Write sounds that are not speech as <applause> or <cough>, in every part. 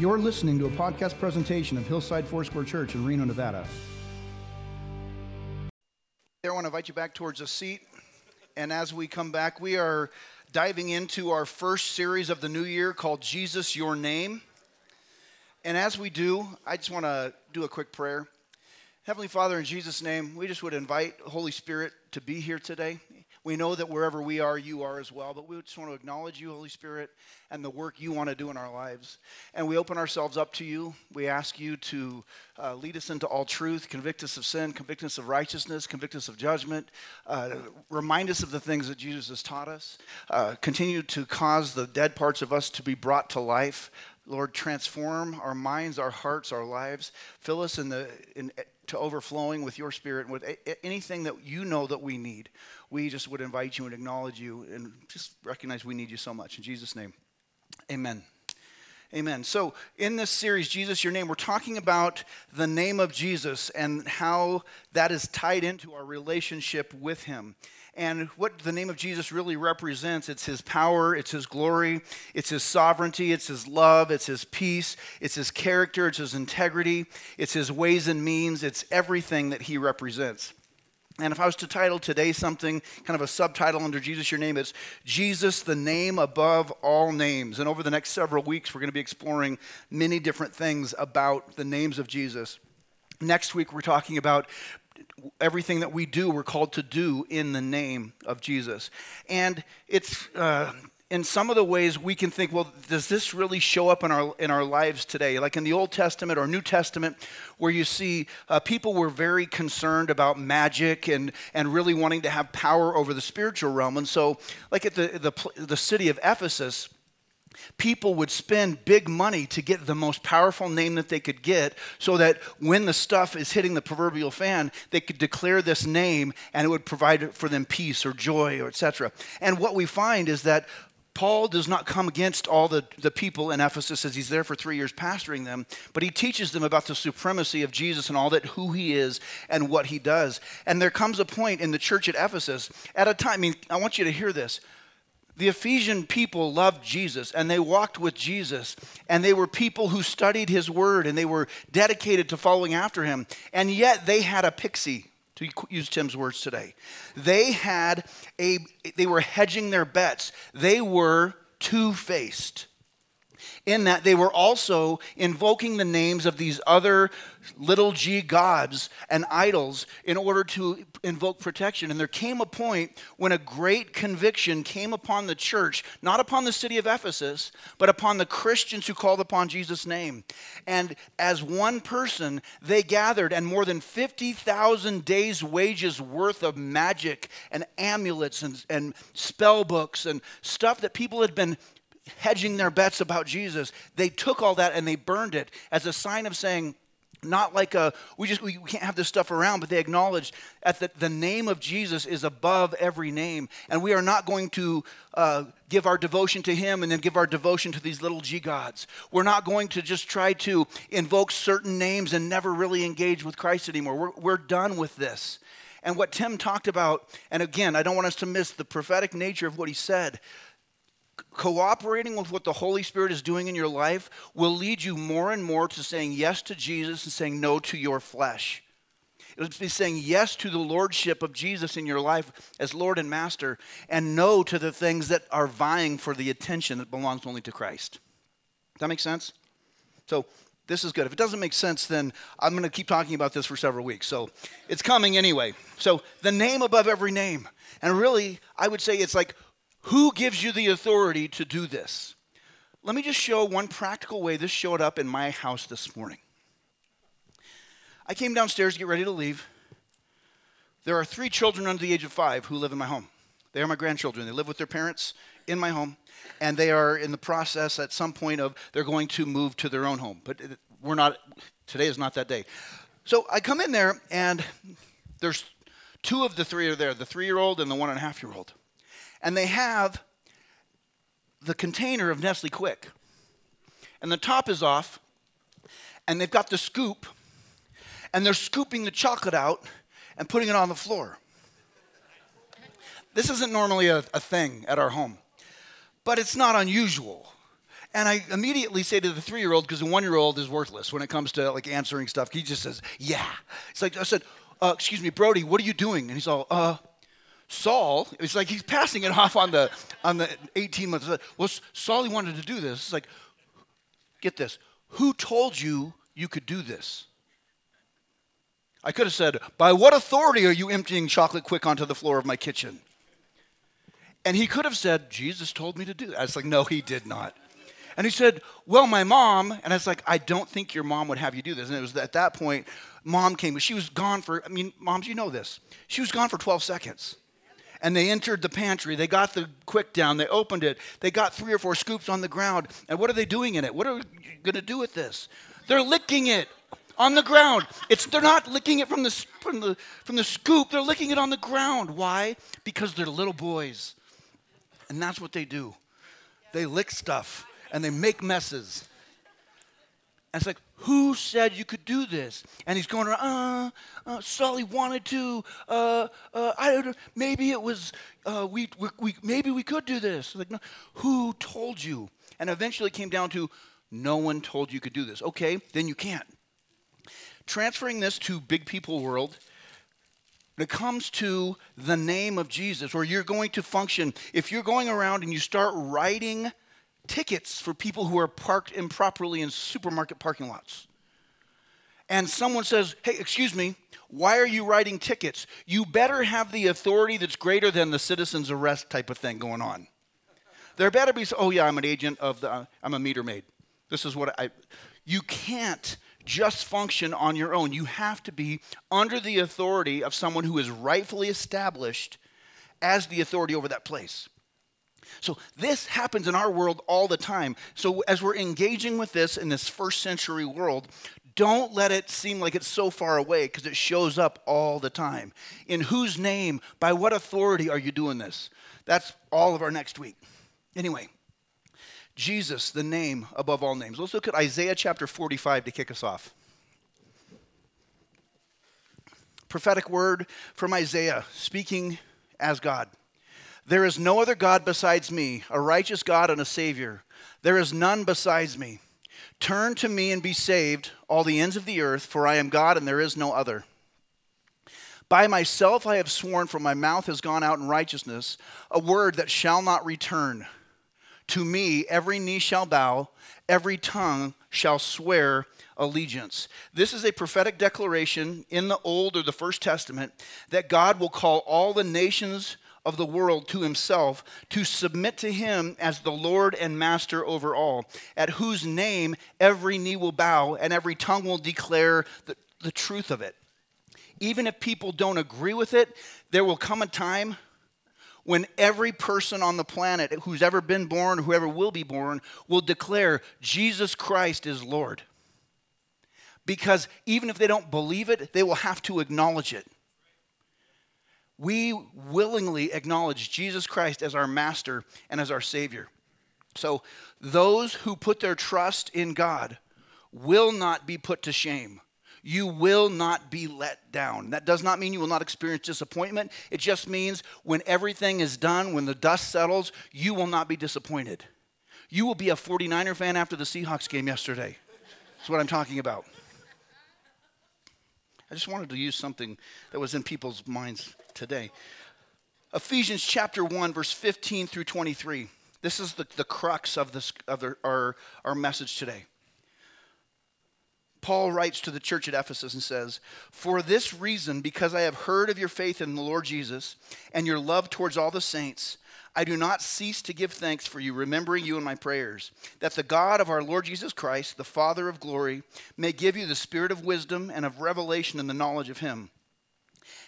You're listening to a podcast presentation of Hillside Foursquare Church in Reno, Nevada. There, I want to invite you back towards a seat. And as we come back, we are diving into our first series of the new year called Jesus Your Name. And as we do, I just want to do a quick prayer. Heavenly Father, in Jesus' name, we just would invite Holy Spirit to be here today. We know that wherever we are, you are as well, but we just want to acknowledge you, Holy Spirit, and the work you want to do in our lives. And we open ourselves up to you. We ask you to uh, lead us into all truth, convict us of sin, convict us of righteousness, convict us of judgment, uh, remind us of the things that Jesus has taught us, uh, continue to cause the dead parts of us to be brought to life. Lord, transform our minds, our hearts, our lives. Fill us in the in, to overflowing with your spirit with anything that you know that we need we just would invite you and acknowledge you and just recognize we need you so much. In Jesus' name, amen. Amen. So, in this series, Jesus, Your Name, we're talking about the name of Jesus and how that is tied into our relationship with Him. And what the name of Jesus really represents it's His power, it's His glory, it's His sovereignty, it's His love, it's His peace, it's His character, it's His integrity, it's His ways and means, it's everything that He represents. And if I was to title today something, kind of a subtitle under Jesus, your name, it's Jesus, the name above all names. And over the next several weeks, we're going to be exploring many different things about the names of Jesus. Next week, we're talking about everything that we do, we're called to do in the name of Jesus. And it's. Uh, in some of the ways we can think, well, does this really show up in our, in our lives today? Like in the Old Testament or New Testament, where you see uh, people were very concerned about magic and, and really wanting to have power over the spiritual realm. And so, like at the, the, the city of Ephesus, people would spend big money to get the most powerful name that they could get so that when the stuff is hitting the proverbial fan they could declare this name and it would provide for them peace or joy or etc and what we find is that Paul does not come against all the, the people in Ephesus as he's there for three years pastoring them, but he teaches them about the supremacy of Jesus and all that, who he is and what he does. And there comes a point in the church at Ephesus, at a time, I mean, I want you to hear this. The Ephesian people loved Jesus and they walked with Jesus, and they were people who studied his word and they were dedicated to following after him. And yet they had a pixie to use Tim's words today. They had a, they were hedging their bets. They were two faced in that they were also invoking the names of these other little g gods and idols in order to invoke protection. And there came a point when a great conviction came upon the church, not upon the city of Ephesus, but upon the Christians who called upon Jesus' name. And as one person, they gathered, and more than 50,000 days' wages worth of magic and amulets and, and spell books and stuff that people had been hedging their bets about Jesus, they took all that and they burned it as a sign of saying, not like a we just we can't have this stuff around but they acknowledged that the, the name of jesus is above every name. And we are not going to uh, give our devotion to him and then give our devotion to these little g gods we're not going to just try to invoke certain names and never really engage with christ anymore. We're, we're done with this. And what tim talked about and again i don't want us to miss the prophetic nature of what he said cooperating with what the Holy Spirit is doing in your life will lead you more and more to saying yes to Jesus and saying no to your flesh. It'll be saying yes to the lordship of Jesus in your life as Lord and Master, and no to the things that are vying for the attention that belongs only to Christ. Does that make sense? So, this is good. If it doesn't make sense, then I'm going to keep talking about this for several weeks. So, it's coming anyway. So, the name above every name. And really, I would say it's like who gives you the authority to do this? Let me just show one practical way this showed up in my house this morning. I came downstairs to get ready to leave. There are three children under the age of five who live in my home. They are my grandchildren. They live with their parents in my home, and they are in the process at some point of they're going to move to their own home. But we're not, today is not that day. So I come in there, and there's two of the three are there the three year old and the one and a half year old and they have the container of Nestlé Quik. And the top is off, and they've got the scoop, and they're scooping the chocolate out and putting it on the floor. This isn't normally a, a thing at our home, but it's not unusual. And I immediately say to the three year old, because the one year old is worthless when it comes to like answering stuff, he just says, Yeah. It's like, I said, uh, Excuse me, Brody, what are you doing? And he's all, Uh, Saul, it's like he's passing it <laughs> off on the on the 18 months. Well, Saul, he wanted to do this. It's like, get this. Who told you you could do this? I could have said, By what authority are you emptying chocolate quick onto the floor of my kitchen? And he could have said, Jesus told me to do that. I was like, No, he did not. And he said, Well, my mom, and I was like, I don't think your mom would have you do this. And it was at that point, mom came, she was gone for, I mean, moms, you know this. She was gone for 12 seconds. And they entered the pantry. They got the quick down. They opened it. They got three or four scoops on the ground. And what are they doing in it? What are we going to do with this? They're licking it on the ground. It's, they're not licking it from the, from, the, from the scoop, they're licking it on the ground. Why? Because they're little boys. And that's what they do. They lick stuff and they make messes. And it's like, who said you could do this? And he's going around, uh, uh Sully wanted to, uh, uh, I don't know, maybe it was, uh, we, we, we, maybe we could do this. Like, no, who told you? And eventually it came down to, no one told you could do this. Okay, then you can't transferring this to big people world, when it comes to the name of Jesus, or you're going to function, if you're going around and you start writing tickets for people who are parked improperly in supermarket parking lots, and someone says, Hey, excuse me, why are you writing tickets? You better have the authority that's greater than the citizen's arrest type of thing going on. There better be, oh yeah, I'm an agent of the, uh, I'm a meter maid. This is what I, you can't just function on your own. You have to be under the authority of someone who is rightfully established as the authority over that place. So, this happens in our world all the time. So, as we're engaging with this in this first century world, don't let it seem like it's so far away because it shows up all the time. In whose name, by what authority are you doing this? That's all of our next week. Anyway, Jesus, the name above all names. Let's look at Isaiah chapter 45 to kick us off. Prophetic word from Isaiah, speaking as God. There is no other God besides me, a righteous God and a Savior. There is none besides me. Turn to me and be saved, all the ends of the earth, for I am God and there is no other. By myself I have sworn, for my mouth has gone out in righteousness, a word that shall not return to me, every knee shall bow, every tongue shall swear allegiance. This is a prophetic declaration in the Old or the First Testament that God will call all the nations of the world to himself to submit to him as the Lord and master over all, at whose name every knee will bow and every tongue will declare the, the truth of it. Even if people don't agree with it, there will come a time when every person on the planet who's ever been born, whoever will be born, will declare Jesus Christ is Lord. Because even if they don't believe it, they will have to acknowledge it. We willingly acknowledge Jesus Christ as our master and as our Savior. So, those who put their trust in God will not be put to shame you will not be let down. That does not mean you will not experience disappointment. It just means when everything is done, when the dust settles, you will not be disappointed. You will be a 49er fan after the Seahawks game yesterday. That's what I'm talking about. I just wanted to use something that was in people's minds today. Ephesians chapter 1, verse 15 through 23. This is the, the crux of, this, of the, our, our message today. Paul writes to the church at Ephesus and says, For this reason, because I have heard of your faith in the Lord Jesus and your love towards all the saints, I do not cease to give thanks for you, remembering you in my prayers, that the God of our Lord Jesus Christ, the Father of glory, may give you the spirit of wisdom and of revelation in the knowledge of him,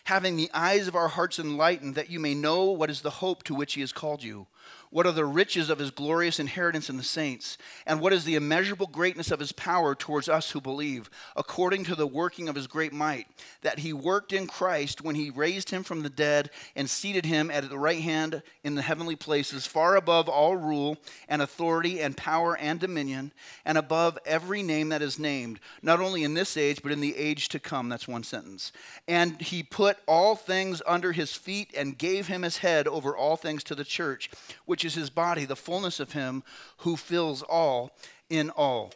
having the eyes of our hearts enlightened, that you may know what is the hope to which he has called you what are the riches of his glorious inheritance in the saints? And what is the immeasurable greatness of his power towards us who believe, according to the working of his great might, that he worked in Christ when he raised him from the dead and seated him at the right hand in the heavenly places, far above all rule and authority and power and dominion, and above every name that is named, not only in this age, but in the age to come. That's one sentence. And he put all things under his feet and gave him his head over all things to the church which is his body, the fullness of him who fills all in all.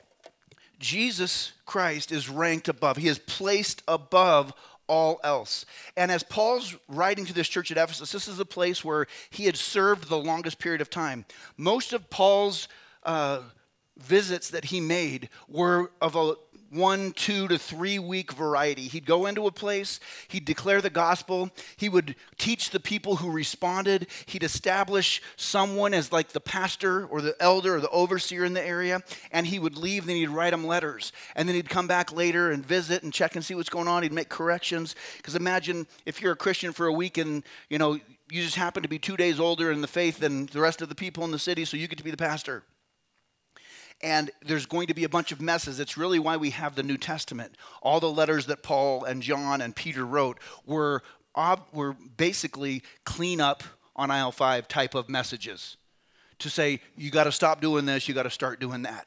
Jesus Christ is ranked above, he is placed above all else. And as Paul's writing to this church at Ephesus, this is a place where he had served the longest period of time. Most of Paul's uh, visits that he made were of a one, two to three week variety. He'd go into a place, he'd declare the gospel, he would teach the people who responded, he'd establish someone as like the pastor or the elder or the overseer in the area, and he would leave, then he'd write them letters. And then he'd come back later and visit and check and see what's going on. He'd make corrections. Because imagine if you're a Christian for a week and, you know, you just happen to be two days older in the faith than the rest of the people in the city, so you get to be the pastor and there's going to be a bunch of messes. It's really why we have the New Testament. All the letters that Paul and John and Peter wrote were, were basically clean up on aisle five type of messages to say, you got to stop doing this, you got to start doing that.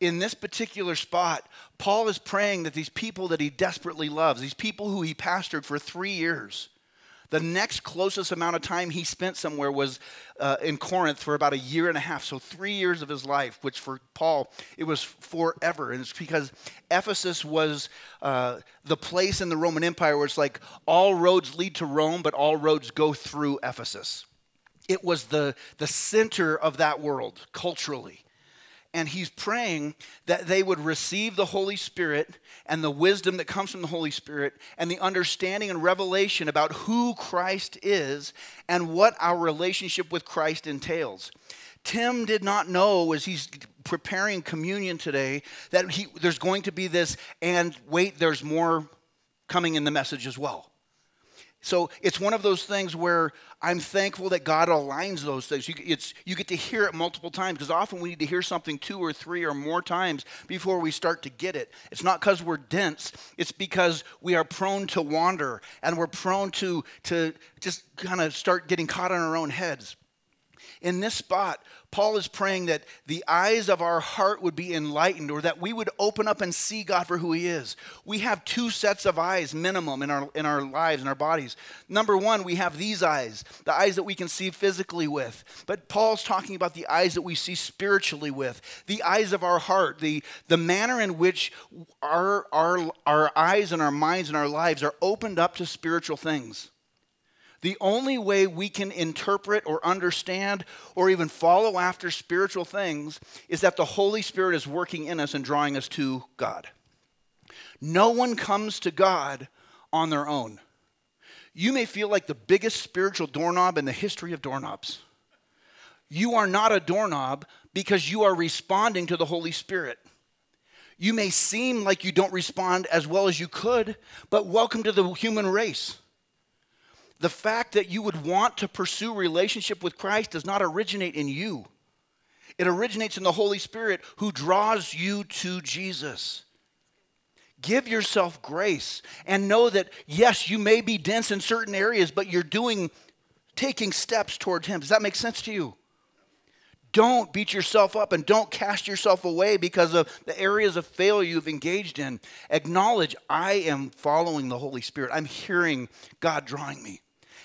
In this particular spot, Paul is praying that these people that he desperately loves, these people who he pastored for three years, the next closest amount of time he spent somewhere was uh, in Corinth for about a year and a half. So, three years of his life, which for Paul, it was forever. And it's because Ephesus was uh, the place in the Roman Empire where it's like all roads lead to Rome, but all roads go through Ephesus. It was the, the center of that world culturally and he's praying that they would receive the Holy Spirit and the wisdom that comes from the Holy Spirit and the understanding and revelation about who Christ is and what our relationship with Christ entails. Tim did not know as he's preparing communion today that he, there's going to be this, and wait, there's more coming in the message as well. So it's one of those things where I'm thankful that God aligns those things. You, it's, you get to hear it multiple times because often we need to hear something two or three or more times before we start to get it. It's not because we're dense, it's because we are prone to wander and we're prone to, to just kind of start getting caught in our own heads. In this spot, Paul is praying that the eyes of our heart would be enlightened or that we would open up and see God for who he is. We have two sets of eyes minimum in our in our lives in our bodies. Number 1, we have these eyes, the eyes that we can see physically with. But Paul's talking about the eyes that we see spiritually with, the eyes of our heart, the the manner in which our our our eyes and our minds and our lives are opened up to spiritual things. The only way we can interpret or understand or even follow after spiritual things is that the Holy Spirit is working in us and drawing us to God. No one comes to God on their own. You may feel like the biggest spiritual doorknob in the history of doorknobs. You are not a doorknob because you are responding to the Holy Spirit. You may seem like you don't respond as well as you could, but welcome to the human race the fact that you would want to pursue relationship with Christ does not originate in you. It originates in the Holy Spirit who draws you to Jesus. Give yourself grace and know that, yes, you may be dense in certain areas, but you're doing, taking steps towards Him. Does that make sense to you? Don't beat yourself up and don't cast yourself away because of the areas of failure you've engaged in. Acknowledge, I am following the Holy Spirit. I'm hearing God drawing me.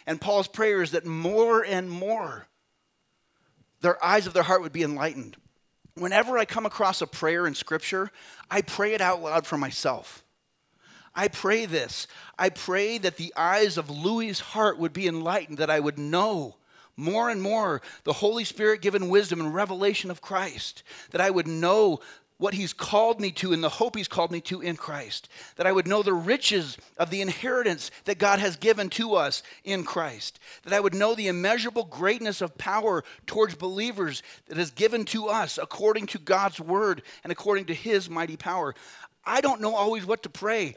And Paul's prayer is that more and more their eyes of their heart would be enlightened. Whenever I come across a prayer in Scripture, I pray it out loud for myself. I pray this. I pray that the eyes of Louis's heart would be enlightened, that I would know more and more the Holy Spirit given wisdom and revelation of Christ, that I would know what he's called me to and the hope he's called me to in Christ. That I would know the riches of the inheritance that God has given to us in Christ. That I would know the immeasurable greatness of power towards believers that is given to us according to God's word and according to his mighty power. I don't know always what to pray.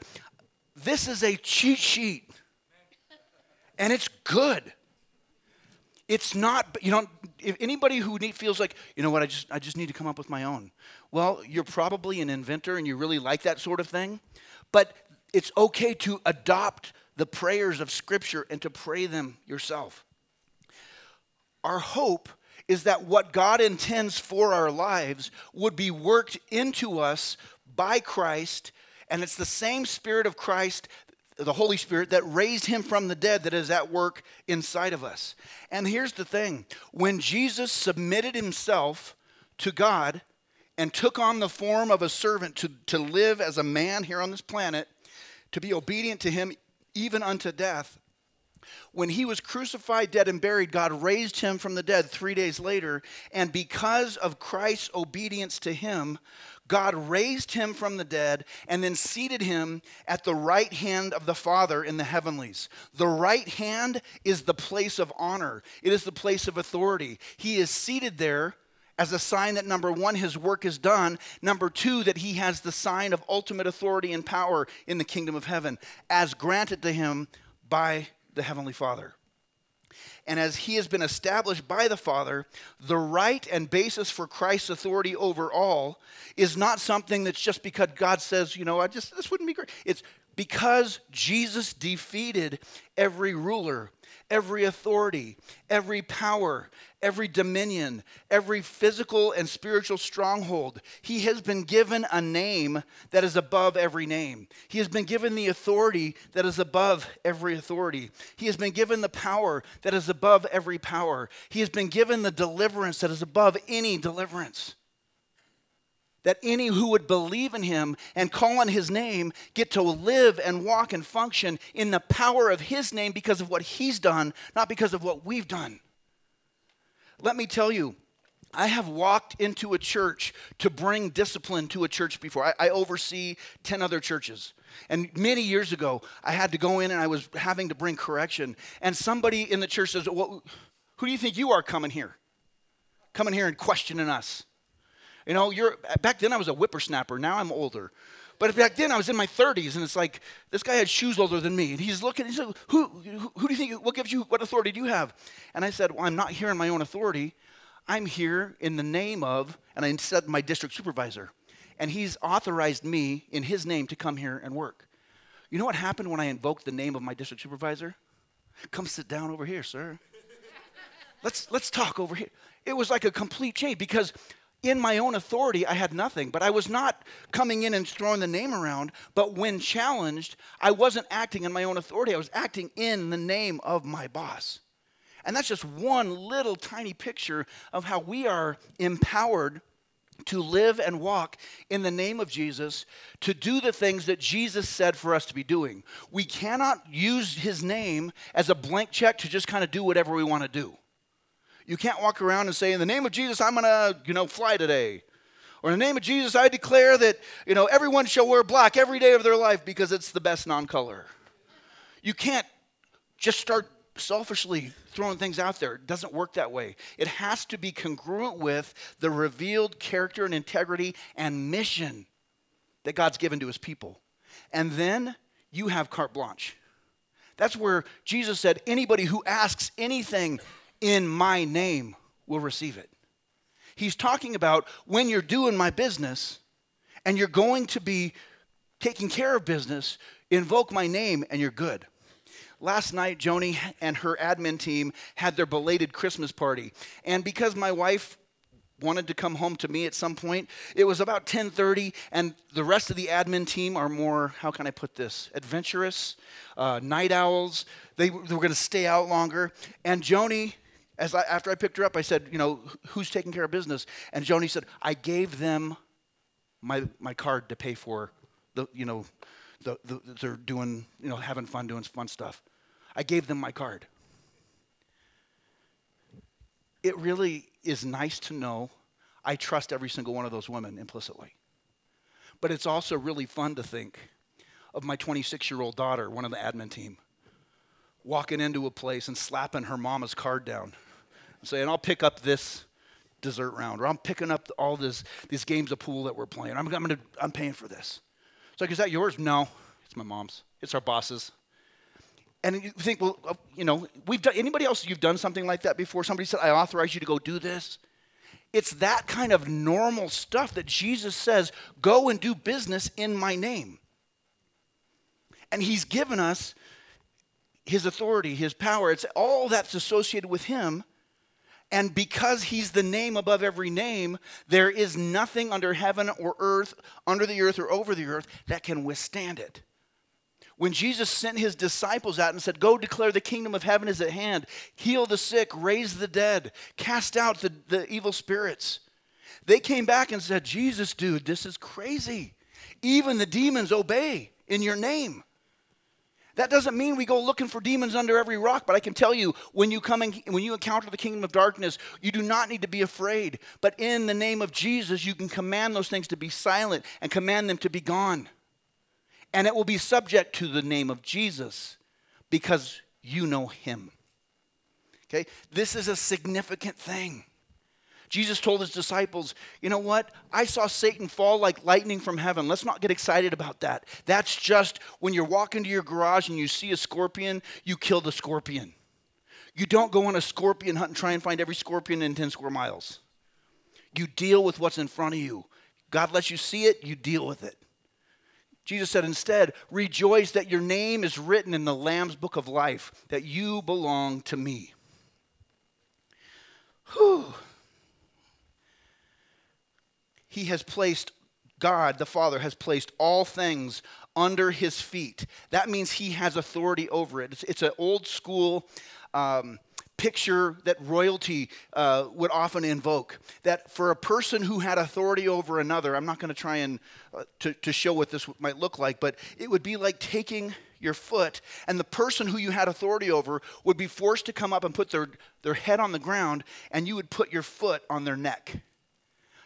This is a cheat sheet, and it's good. It's not, you know, if anybody who feels like, you know what, I just, I just need to come up with my own. Well, you're probably an inventor and you really like that sort of thing. But it's okay to adopt the prayers of Scripture and to pray them yourself. Our hope is that what God intends for our lives would be worked into us by Christ, and it's the same Spirit of Christ the Holy Spirit that raised him from the dead that is at work inside of us. And here's the thing when Jesus submitted himself to God and took on the form of a servant to, to live as a man here on this planet, to be obedient to him even unto death, when he was crucified, dead, and buried, God raised him from the dead three days later. And because of Christ's obedience to him, God raised him from the dead and then seated him at the right hand of the Father in the heavenlies. The right hand is the place of honor, it is the place of authority. He is seated there as a sign that number one, his work is done. Number two, that he has the sign of ultimate authority and power in the kingdom of heaven, as granted to him by the Heavenly Father. And as he has been established by the Father, the right and basis for Christ's authority over all is not something that's just because God says, you know, I just, this wouldn't be great. It's because Jesus defeated every ruler, every authority, every power, every dominion, every physical and spiritual stronghold. He has been given a name that is above every name. He has been given the authority that is above every authority. He has been given the power that is above every power. He has been given the deliverance that is above any deliverance that any who would believe in him and call on his name get to live and walk and function in the power of his name because of what he's done, not because of what we've done. Let me tell you, I have walked into a church to bring discipline to a church before. I, I, oversee 10 other churches. And many years ago, I had to go in and I was having to bring correction. And somebody in the church says, well, Who do you think you are coming here? Coming here and questioning us. You know, you're back then I was a whippersnapper. Now I'm older. But back then I was in my 30s, and it's like this guy had shoes older than me, and he's looking. He said, "Who, who, who do you think? What gives you? What authority do you have?" And I said, "Well, I'm not here in my own authority. I'm here in the name of," and I said, "My district supervisor, and he's authorized me in his name to come here and work." You know what happened when I invoked the name of my district supervisor? Come sit down over here, sir. let's let's talk over here. It was like a complete change because in my own authority, I had nothing, but I was not coming in and throwing the name around. But when challenged, I wasn't acting in my own authority, I was acting in the name of my boss. And that's just one little tiny picture of how we are empowered to live and walk in the name of Jesus, to do the things that Jesus said for us to be doing. We cannot use his name as a blank check to just kind of do whatever we want to do. You can't walk around and say, in the name of Jesus, I'm going to, you know, fly today. Or in the name of Jesus, I declare that, you know, everyone shall wear black every day of their life because it's the best non color. You can't just start selfishly throwing things out there. It doesn't work that way. It has to be congruent with the revealed character and integrity and mission that God's given to his people. And then you have carte blanche. That's where Jesus said, anybody who asks anything in my name will receive it. He's talking about when you're doing my business and you're going to be taking care of business, invoke my name and you're good. Last night, Joni and her admin team had their belated Christmas party. And because my wife wanted to come home to me at some point. It was about 10:30, and the rest of the admin team are more, how can I put this, adventurous, uh, night owls. They, they were going to stay out longer. And Joni as I, after I picked her up, I said, you know, who's taking care of business? And Joni said, I gave them my, my card to pay for the, you know, the, the, they're doing, you know, having fun, doing fun stuff. I gave them my card. It really is nice to know I trust every single one of those women implicitly. But it's also really fun to think of my 26 year old daughter, one of the admin team, walking into a place and slapping her mama's card down saying, I'll pick up this dessert round, or I'm picking up all this, these games of pool that we're playing. I'm, I'm, gonna, I'm paying for this. It's like, is that yours? No, it's my mom's. It's our boss's. And you think, well, uh, you know, we've done, anybody else, you've done something like that before? Somebody said, I authorize you to go do this. It's that kind of normal stuff that Jesus says, go and do business in my name. And he's given us his authority, his power. It's all that's associated with him. And because he's the name above every name, there is nothing under heaven or earth, under the earth or over the earth, that can withstand it. When Jesus sent his disciples out and said, Go declare the kingdom of heaven is at hand, heal the sick, raise the dead, cast out the, the evil spirits. They came back and said, Jesus, dude, this is crazy. Even the demons obey in your name. That doesn't mean we go looking for demons under every rock, but I can tell you when you come in, when you encounter the kingdom of darkness, you do not need to be afraid. But in the name of Jesus, you can command those things to be silent and command them to be gone. And it will be subject to the name of Jesus because you know him. Okay? This is a significant thing. Jesus told his disciples, You know what? I saw Satan fall like lightning from heaven. Let's not get excited about that. That's just when you're walking to your garage and you see a scorpion, you kill the scorpion. You don't go on a scorpion hunt and try and find every scorpion in 10 square miles. You deal with what's in front of you. God lets you see it, you deal with it. Jesus said instead, Rejoice that your name is written in the Lamb's book of life, that you belong to me. Whew he has placed, God the Father has placed all things under his feet. That means he has authority over it. It's, it's an old school um, picture that royalty uh, would often invoke. That for a person who had authority over another, I'm not going to try and uh, to, to show what this might look like, but it would be like taking your foot, and the person who you had authority over would be forced to come up and put their, their head on the ground, and you would put your foot on their neck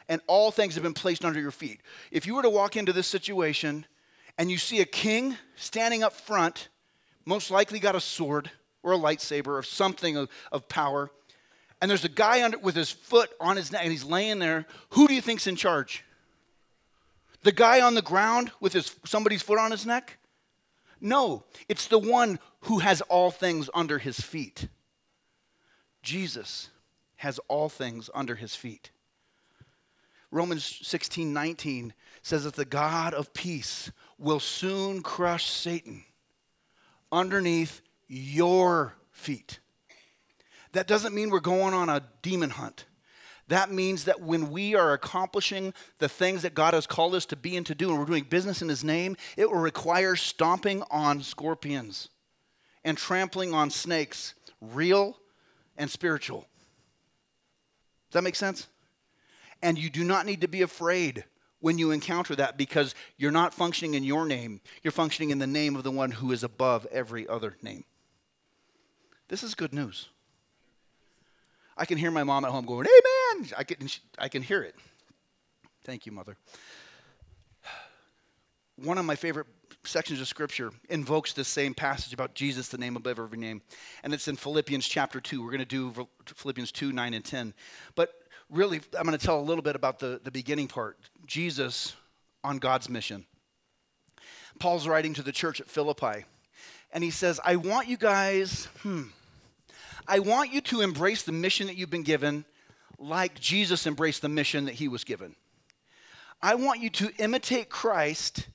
and all things have been placed under your feet. If you were to walk into this situation and you see a king standing up front, most likely got a sword or a lightsaber or something of, of power, and there's a guy under, with his foot on his neck and he's laying there, who do you think's in charge? The guy on the ground with his somebody's foot on his neck? No, it's the one who has all things under his feet. Jesus has all things under his feet. Romans 16 19 says that the God of peace will soon crush Satan underneath your feet. That doesn't mean we're going on a demon hunt. That means that when we are accomplishing the things that God has called us to be and to do, and we're doing business in His name, it will require stomping on scorpions and trampling on snakes, real and spiritual. Does that make sense? And you do not need to be afraid when you encounter that because you're not functioning in your name. You're functioning in the name of the one who is above every other name. This is good news. I can hear my mom at home going, Amen. I can, I can hear it. Thank you, Mother. One of my favorite sections of Scripture invokes this same passage about Jesus, the name above every name. And it's in Philippians chapter 2. We're going to do Philippians 2, 9, and 10. But really, I'm going to tell a little bit about the, the beginning part Jesus on God's mission. Paul's writing to the church at Philippi, and he says, I want you guys, hmm, I want you to embrace the mission that you've been given like Jesus embraced the mission that he was given. I want you to imitate Christ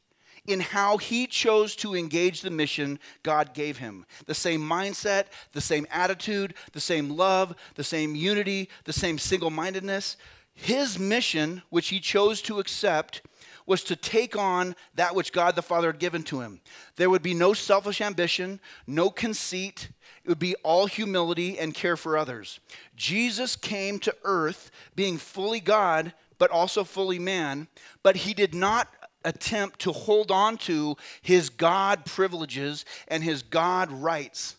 in how he chose to engage the mission God gave him. The same mindset, the same attitude, the same love, the same unity, the same single mindedness. His mission, which he chose to accept, was to take on that which God the Father had given to him. There would be no selfish ambition, no conceit. It would be all humility and care for others. Jesus came to earth being fully God, but also fully man, but he did not attempt to hold on to his God privileges and his God rights.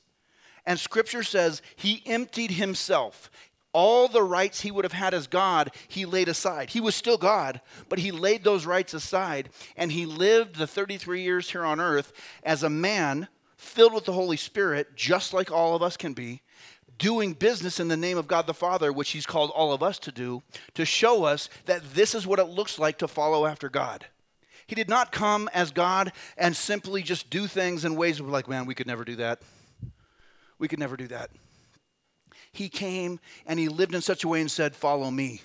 And scripture says he emptied himself. All the rights he would have had as God, he laid aside. He was still God, but he laid those rights aside and he lived the 33 years here on earth as a man filled with the Holy Spirit, just like all of us can be, doing business in the name of God the Father, which he's called all of us to do, to show us that this is what it looks like to follow after God. He did not come as God and simply just do things in ways like, man, we could never do that. We could never do that. He came and he lived in such a way and said, Follow me.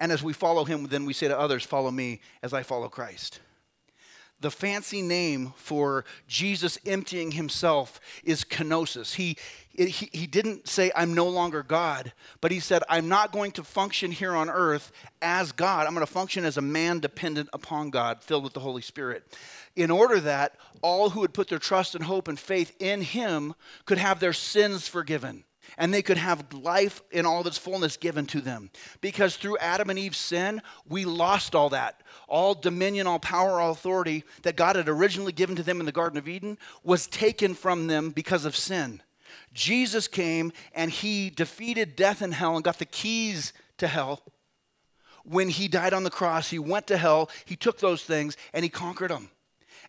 And as we follow him, then we say to others, Follow me as I follow Christ. The fancy name for Jesus emptying himself is kenosis. He, he, he didn't say, I'm no longer God, but he said, I'm not going to function here on earth as God. I'm going to function as a man dependent upon God, filled with the Holy Spirit. In order that all who would put their trust and hope and faith in him could have their sins forgiven and they could have life in all of its fullness given to them. Because through Adam and Eve's sin, we lost all that. All dominion, all power, all authority that God had originally given to them in the Garden of Eden was taken from them because of sin. Jesus came and he defeated death and hell and got the keys to hell. When he died on the cross, he went to hell, he took those things, and he conquered them.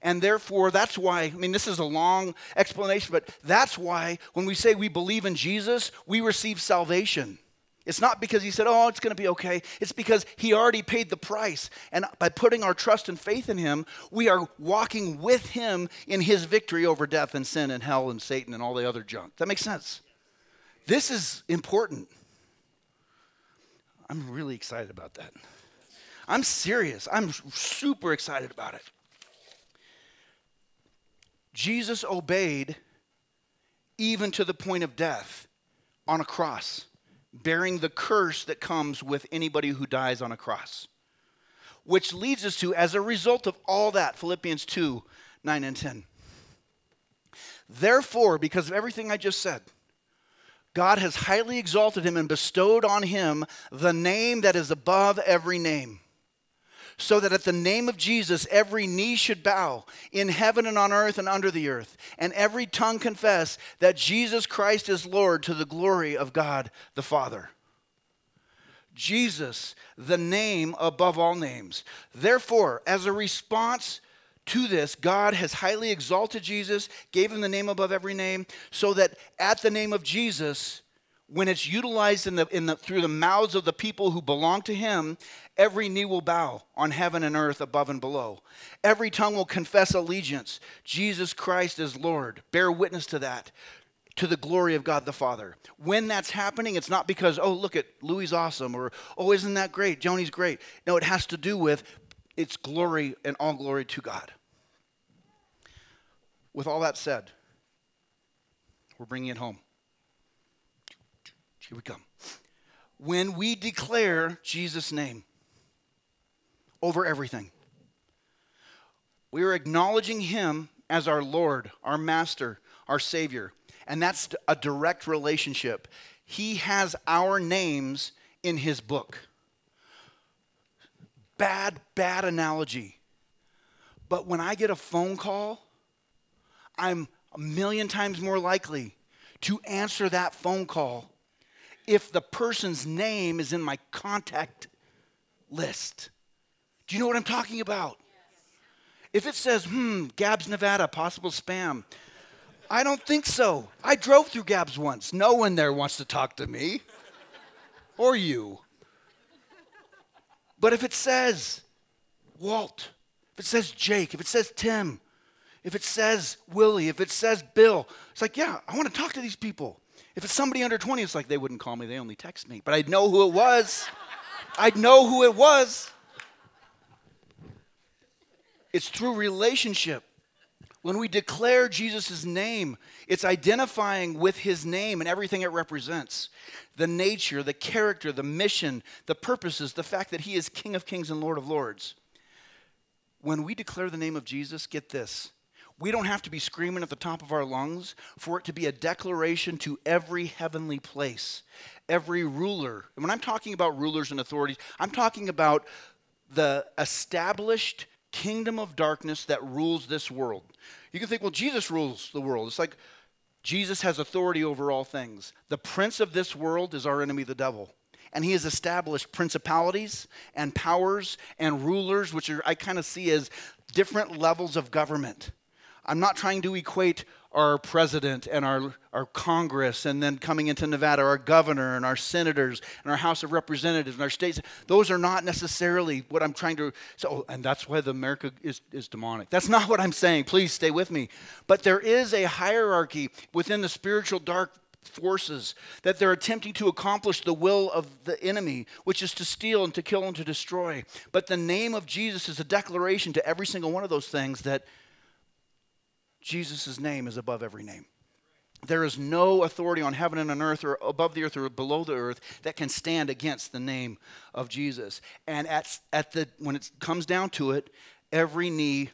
And therefore, that's why, I mean, this is a long explanation, but that's why when we say we believe in Jesus, we receive salvation. It's not because he said, oh, it's going to be okay. It's because he already paid the price. And by putting our trust and faith in him, we are walking with him in his victory over death and sin and hell and Satan and all the other junk. That makes sense. This is important. I'm really excited about that. I'm serious. I'm super excited about it. Jesus obeyed even to the point of death on a cross, bearing the curse that comes with anybody who dies on a cross. Which leads us to, as a result of all that, Philippians 2 9 and 10. Therefore, because of everything I just said, God has highly exalted him and bestowed on him the name that is above every name so that at the name of Jesus every knee should bow in heaven and on earth and under the earth, and every tongue confess that Jesus Christ is Lord to the glory of God the Father. Jesus, the name above all names. Therefore, as a response to this, God has highly exalted Jesus, gave him the name above every name, so that at the name of Jesus, when it's utilized in the, in the, through the mouths of the people who belong to him, every knee will bow on heaven and earth, above and below. Every tongue will confess allegiance. Jesus Christ is Lord. Bear witness to that, to the glory of God the Father. When that's happening, it's not because, oh, look at Louis awesome, or oh, isn't that great? Joni's great. No, it has to do with its glory and all glory to God. With all that said, we're bringing it home. Here we come. When we declare Jesus' name over everything, we are acknowledging Him as our Lord, our Master, our Savior. And that's a direct relationship. He has our names in His book. Bad, bad analogy. But when I get a phone call, I'm a million times more likely to answer that phone call if the person's name is in my contact list. Do you know what I'm talking about? If it says, hmm, Gabbs, Nevada, possible spam, I don't think so. I drove through Gabbs once. No one there wants to talk to me or you. But if it says Walt, if it says Jake, if it says Tim, if it says Willie, if it says Bill, it's like, yeah, I want to talk to these people. If it's somebody under 20, it's like they wouldn't call me, they only text me. But I'd know who it was. I'd know who it was. It's through relationship. When we declare Jesus' name, it's identifying with his name and everything it represents the nature, the character, the mission, the purposes, the fact that he is King of Kings and Lord of Lords. When we declare the name of Jesus, get this we don't have to be screaming at the top of our lungs for it to be a declaration to every heavenly place, every ruler. And when I'm talking about rulers and authorities, I'm talking about the established kingdom of darkness that rules this world. You can think, well, Jesus rules the world. It's like Jesus has authority over all things. The prince of this world is our enemy, the devil. And he has established principalities and powers and rulers, which are, I kind of see as different levels of government. I'm not trying to equate our president and our, our Congress and then coming into Nevada, our governor and our senators and our House of Representatives and our states. Those are not necessarily what I'm trying to say. Oh, and that's why the America is, is demonic. That's not what I'm saying. Please stay with me. But there is a hierarchy within the spiritual dark forces, that they're attempting to accomplish the will of the enemy, which is to steal and to kill and to destroy. But the name of Jesus is a declaration to every single one of those things that Jesus' name is above every name. There is no authority on heaven and on earth or above the earth or below the earth that can stand against the name of Jesus. And at, at the, when it comes down to it, every knee,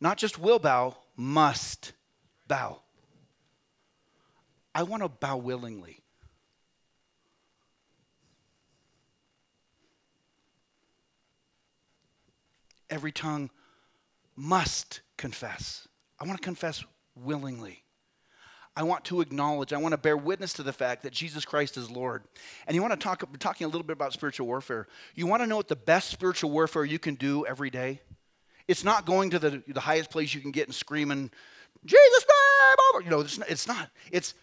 not just will bow, must bow. I want to bow willingly. Every tongue must confess. I want to confess willingly. I want to acknowledge, I want to bear witness to the fact that Jesus Christ is Lord. And you want to talk, we're talking a little bit about spiritual warfare. You want to know what the best spiritual warfare you can do every day? It's not going to the, the highest place you can get and screaming, Jesus name over. You know, it's not, it's not. It's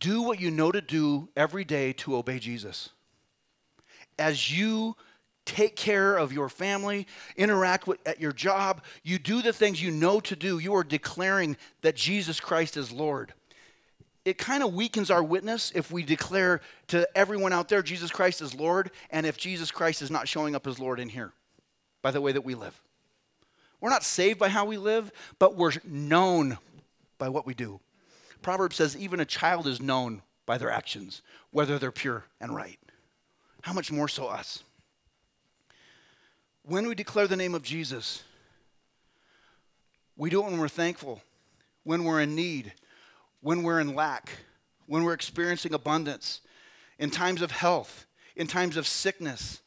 do what you know to do every day to obey Jesus. As you take care of your family, interact with, at your job, you do the things you know to do. You are declaring that Jesus Christ is Lord. It kind of weakens our witness if we declare to everyone out there Jesus Christ is Lord, and if Jesus Christ is not showing up as Lord in here by the way that we live. We're not saved by how we live, but we're known by what we do. Proverbs says even a child is known by their actions, whether they're pure and right. How much more so us? When we declare the name of Jesus, we do it when we're thankful, when we're in need, when we're in lack, when we're experiencing abundance, in times of health, in times of sickness,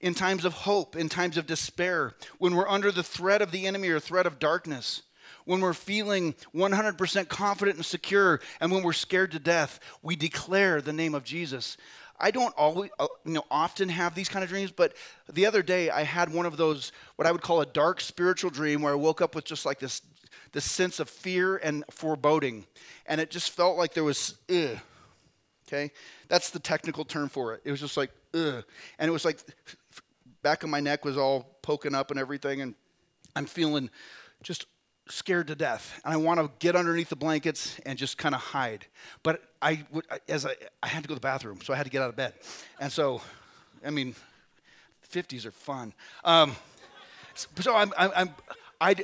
in times of hope, in times of despair, when we're under the threat of the enemy or threat of darkness when we're feeling 100% confident and secure, and when we're scared to death, we declare the name of Jesus. I don't always, uh, you know, often have these kind of dreams, but the other day I had one of those, what I would call a dark spiritual dream, where I woke up with just like this, this sense of fear and foreboding, and it just felt like there was, ugh. Okay, that's the technical term for it. It was just like, ugh, and it was like, back of my neck was all poking up and everything, and I'm feeling just scared to death and I want to get underneath the blankets and just kind of hide. But I would, as I, I had to go to the bathroom, so I had to get out of bed. And so, I mean, 50s are fun. Um, so I'm, I'm, I'm I,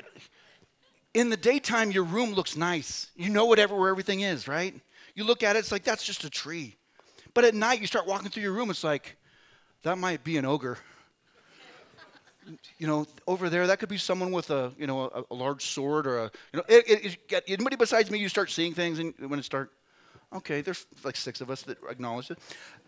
in the daytime, your room looks nice. You know whatever where everything is, right? You look at it, it's like that's just a tree. But at night, you start walking through your room, it's like that might be an ogre you know, over there, that could be someone with a, you know, a, a large sword or a, you know, it, it, it, anybody besides me, you start seeing things and when it start, okay, there's like six of us that acknowledge it.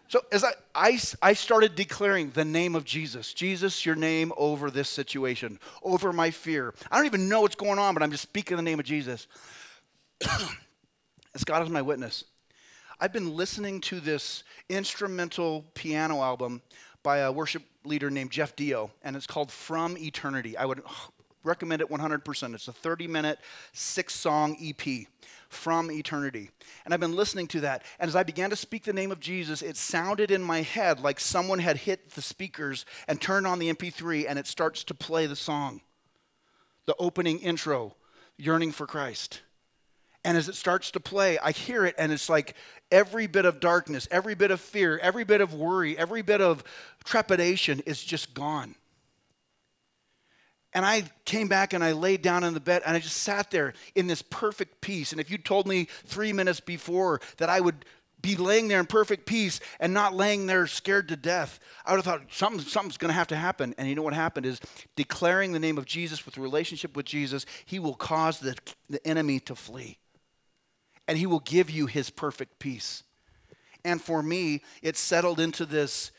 So as I, I, I started declaring the name of Jesus, Jesus, your name over this situation, over my fear. I don't even know what's going on, but I'm just speaking the name of Jesus. <coughs> as God is my witness. I've been listening to this instrumental piano album by a worship leader named Jeff Deyo, and it's called From Eternity. I would recommend it 100%. It's a 30 minute, six song EP, From Eternity. And I've been listening to that. And as I began to speak the name of Jesus, it sounded in my head like someone had hit the speakers and turned on the MP3, and it starts to play the song, the opening intro, Yearning for Christ. And as it starts to play, I hear it, and it's like every bit of darkness, every bit of fear, every bit of worry, every bit of trepidation is just gone. And I came back and I laid down in the bed and I just sat there in this perfect peace. And if you told me three minutes before that I would be laying there in perfect peace and not laying there scared to death, I would have thought something, something's going to have to happen. And you know what happened is declaring the name of Jesus with relationship with Jesus, he will cause the, the enemy to flee and He will give you His perfect peace. And for me, it settled into this,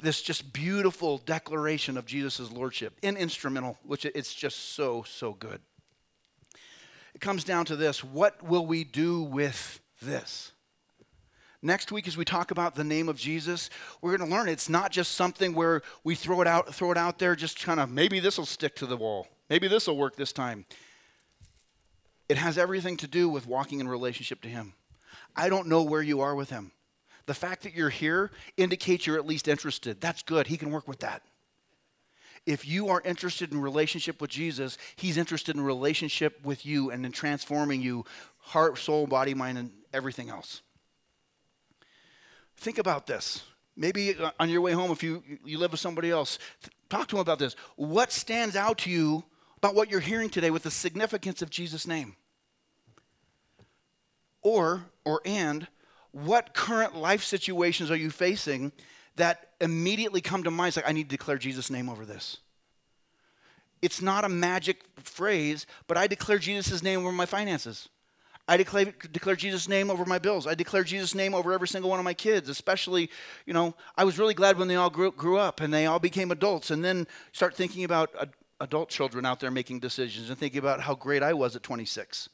this just beautiful declaration of Jesus' Lordship in instrumental, which it's just so, so good. It comes down to this what will we do with this? Next week, as we talk about the name of Jesus, we're going to learn it's not just something where we throw it out, throw it out there, just kind of maybe this will stick to the wall. Maybe this will work this time. It has everything to do with walking in relationship to Him. I don't know where you are with Him. The fact that you're here indicates you're at least interested. That's good. He can work with that. If you are interested in relationship with Jesus, He's interested in relationship with you and in transforming you, heart, soul, body, mind, and everything else. think about this. Maybe uh, on your way home, if you, you live with somebody else, talk to them about this. What stands out to you about what you're hearing today with the significance of Jesus' name? Or, or and, what current life situations are you facing that immediately come to mind? It's like, I need to declare Jesus' name over this. It's not a magic phrase, but I declare Jesus' name over my finances. I declare, declare Jesus' name over my bills. I declare Jesus' name over every single one of my kids, especially, you know, I was really glad when they all grew, grew up and they all became adults. And then start thinking about adult children out there making decisions and thinking about how great I was at 26.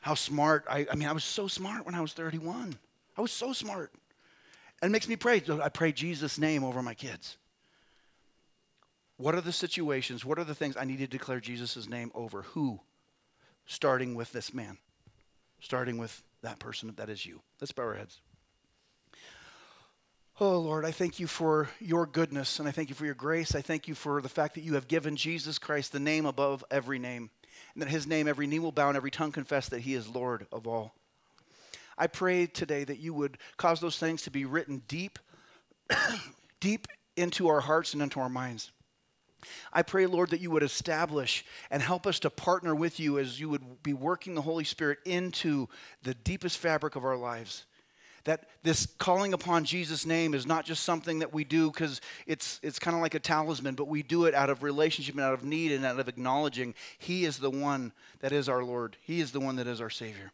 How smart. I, I mean, I was so smart when I was 31. I was so smart. And it makes me pray. I pray Jesus' name over my kids. What are the situations? What are the things I need to declare Jesus' name over? Who? Starting with this man. Starting with that person that is you. Let's bow our heads. Oh, Lord, I thank you for your goodness and I thank you for your grace. I thank you for the fact that you have given Jesus Christ the name above every name, and that his name every knee will bow and every tongue confess that he is Lord of all. I pray today that you would cause those things to be written deep, <coughs> deep into our hearts and into our minds. I pray, Lord, that you would establish and help us to partner with you as you would be working the Holy Spirit into the deepest fabric of our lives. That this calling upon Jesus' name is not just something that we do because it's, it's kind of like a talisman, but we do it out of relationship and out of need and out of acknowledging He is the one that is our Lord, He is the one that is our Savior.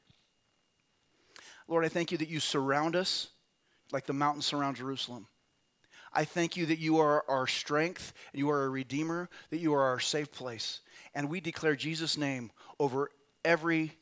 Lord, I thank you that you surround us like the mountains surround Jerusalem. I thank you that you are our strength, you are a redeemer, that you are our safe place. And we declare Jesus' name over every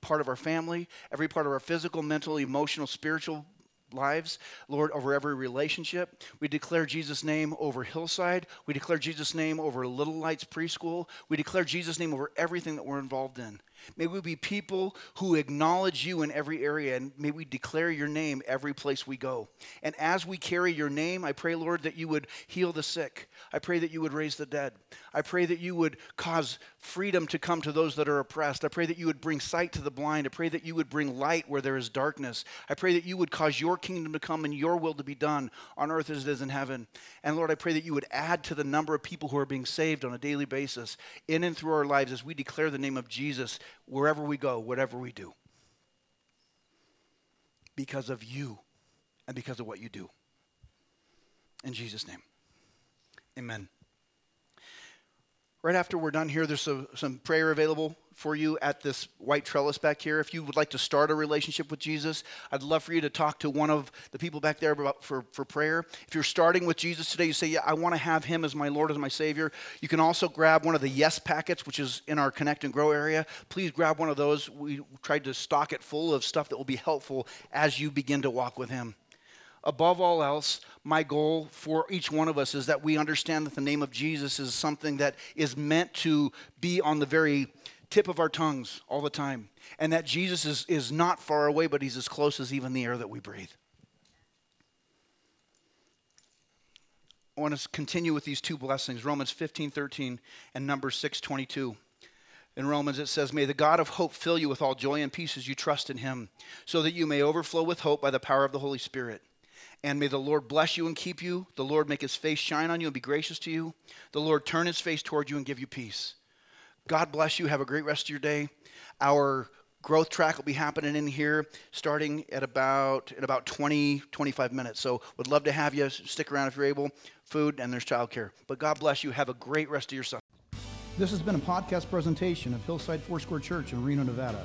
part of our family, every part of our physical, mental, emotional, spiritual lives, Lord, over every relationship. We declare Jesus' name over Hillside. We declare Jesus' name over Little Lights Preschool. We declare Jesus' name over everything that we're involved in. May we be people who acknowledge you in every area, and may we declare your name every place we go. And as we carry your name, I pray, Lord, that you would heal the sick. I pray that you would raise the dead. I pray that you would cause freedom to come to those that are oppressed. I pray that you would bring sight to the blind. I pray that you would bring light where there is darkness. I pray that you would cause your kingdom to come and your will to be done on earth as it is in heaven. And Lord, I pray that you would add to the number of people who are being saved on a daily basis in and through our lives as we declare the name of Jesus wherever we go, whatever we do. Because of you and because of what you do. In Jesus' name, amen. Right after we're done here, there's some, some prayer available for you at this white trellis back here. If you would like to start a relationship with Jesus, I'd love for you to talk to one of the people back there about, for, for prayer. If you're starting with Jesus today, you say, Yeah, I want to have him as my Lord, as my Savior. You can also grab one of the Yes packets, which is in our Connect and Grow area. Please grab one of those. We tried to stock it full of stuff that will be helpful as you begin to walk with him above all else, my goal for each one of us is that we understand that the name of Jesus is something that is meant to be on the very tip of our tongues all the time. And that Jesus is, is not far away, but he's as close as even the air that we breathe. I want to continue with these two blessings Romans 15 13 and Numbers 6 22. In Romans, it says, May the God of hope fill you with all joy and peace as you trust in him, so that you may overflow with hope by the power of the Holy Spirit. And may the Lord bless you and keep you. The Lord make his face shine on you and be gracious to you. The Lord turn his face toward you and give you peace. God bless you. Have a great rest of your day. Our growth track will be happening in here starting at about in about 20 25 minutes so would love to have you stick around if you're able food and there's childcare but god bless you have a great rest of your sunday this has been a podcast presentation of hillside foursquare church in reno nevada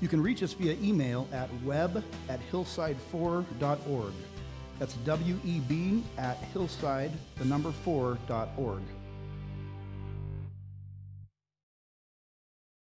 you can reach us via email at web at hillside4.org that's W-E-B at hillside, the number four, dot org.